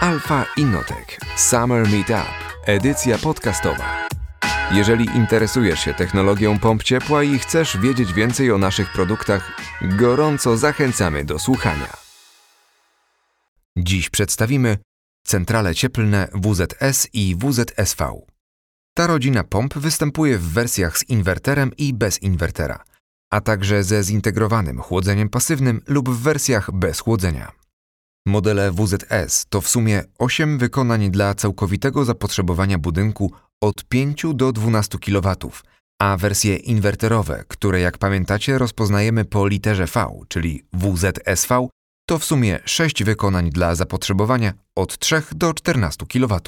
Alfa Innotech Summer Meetup, edycja podcastowa. Jeżeli interesujesz się technologią pomp ciepła i chcesz wiedzieć więcej o naszych produktach, gorąco zachęcamy do słuchania. Dziś przedstawimy centrale cieplne WZS i WZSV. Ta rodzina pomp występuje w wersjach z inwerterem i bez inwertera, a także ze zintegrowanym chłodzeniem pasywnym lub w wersjach bez chłodzenia. Modele WZS to w sumie 8 wykonań dla całkowitego zapotrzebowania budynku od 5 do 12 kW, a wersje inwerterowe, które jak pamiętacie rozpoznajemy po literze V, czyli WZSV, to w sumie 6 wykonań dla zapotrzebowania od 3 do 14 kW.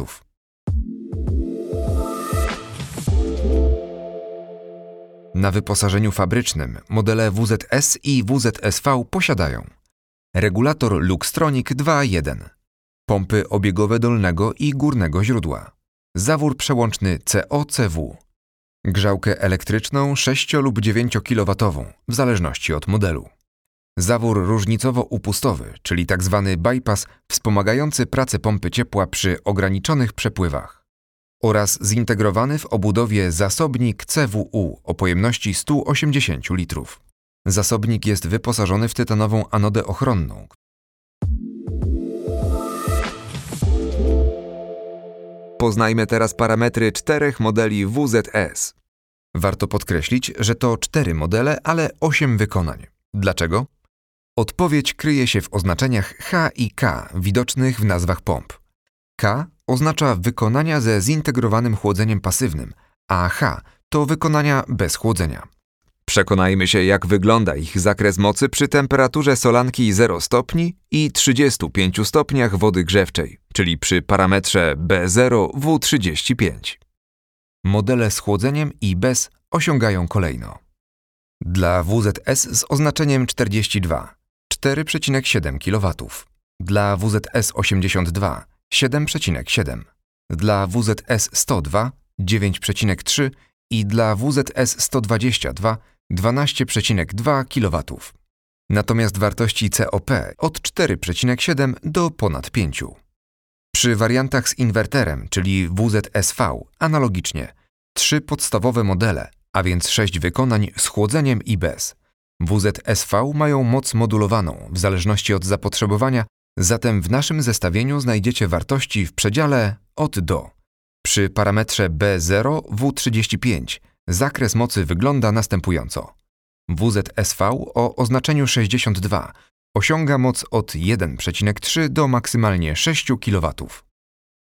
Na wyposażeniu fabrycznym modele WZS i WZSV posiadają regulator Luxtronic 2.1, pompy obiegowe dolnego i górnego źródła, zawór przełączny COCW, grzałkę elektryczną 6 lub 9 kW w zależności od modelu, zawór różnicowo-upustowy, czyli tzw. Tak bypass wspomagający pracę pompy ciepła przy ograniczonych przepływach oraz zintegrowany w obudowie zasobnik CWU o pojemności 180 litrów. Zasobnik jest wyposażony w tytanową anodę ochronną. Poznajmy teraz parametry czterech modeli WZS. Warto podkreślić, że to cztery modele, ale osiem wykonań. Dlaczego? Odpowiedź kryje się w oznaczeniach H i K widocznych w nazwach pomp. K oznacza wykonania ze zintegrowanym chłodzeniem pasywnym, a H to wykonania bez chłodzenia. Przekonajmy się, jak wygląda ich zakres mocy przy temperaturze solanki 0 stopni i 35 stopniach wody grzewczej, czyli przy parametrze B0W35. Modele z chłodzeniem i bez osiągają kolejno. Dla WZS z oznaczeniem 42 4,7 kW, dla WZS 82 7,7, dla WZS 102 9,3 i dla WZS 122 12,2 kW. Natomiast wartości COP od 4,7 do ponad 5. Przy wariantach z inwerterem, czyli WZSV, analogicznie trzy podstawowe modele, a więc sześć wykonań z chłodzeniem i bez. WZSV mają moc modulowaną w zależności od zapotrzebowania, zatem w naszym zestawieniu znajdziecie wartości w przedziale od do. Przy parametrze B0 W35 Zakres mocy wygląda następująco. WZSV o oznaczeniu 62 osiąga moc od 1,3 do maksymalnie 6 kW.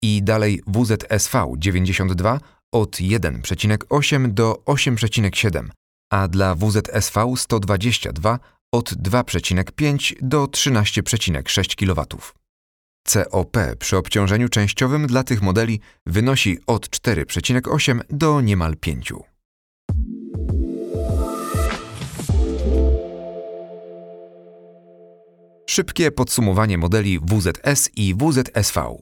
I dalej WZSV 92 od 1,8 do 8,7, a dla WZSV 122 od 2,5 do 13,6 kW. COP przy obciążeniu częściowym dla tych modeli wynosi od 4,8 do niemal 5. Szybkie podsumowanie modeli WZS i WZSV.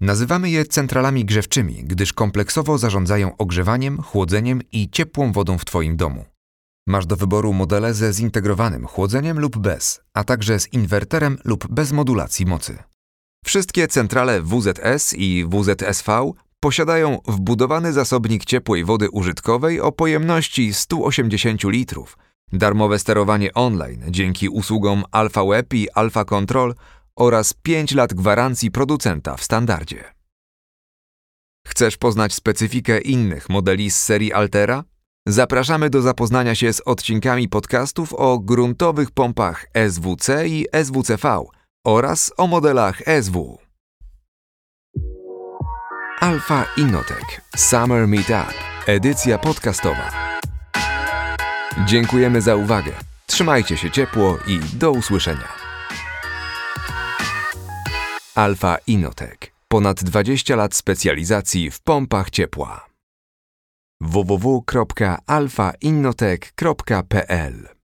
Nazywamy je centralami grzewczymi, gdyż kompleksowo zarządzają ogrzewaniem, chłodzeniem i ciepłą wodą w Twoim domu. Masz do wyboru modele ze zintegrowanym chłodzeniem lub bez, a także z inwerterem lub bez modulacji mocy. Wszystkie centrale WZS i WZSV posiadają wbudowany zasobnik ciepłej wody użytkowej o pojemności 180 litrów, darmowe sterowanie online dzięki usługom Alpha Web i Alpha Control oraz 5 lat gwarancji producenta w standardzie. Chcesz poznać specyfikę innych modeli z serii Altera? Zapraszamy do zapoznania się z odcinkami podcastów o gruntowych pompach SWC i SWCV oraz o modelach SW. Alpha Innotech Summer Meetup, edycja podcastowa. Dziękujemy za uwagę. Trzymajcie się ciepło i do usłyszenia. Alpha Innotech. Ponad 20 lat specjalizacji w pompach ciepła. www.alfainnotech.pl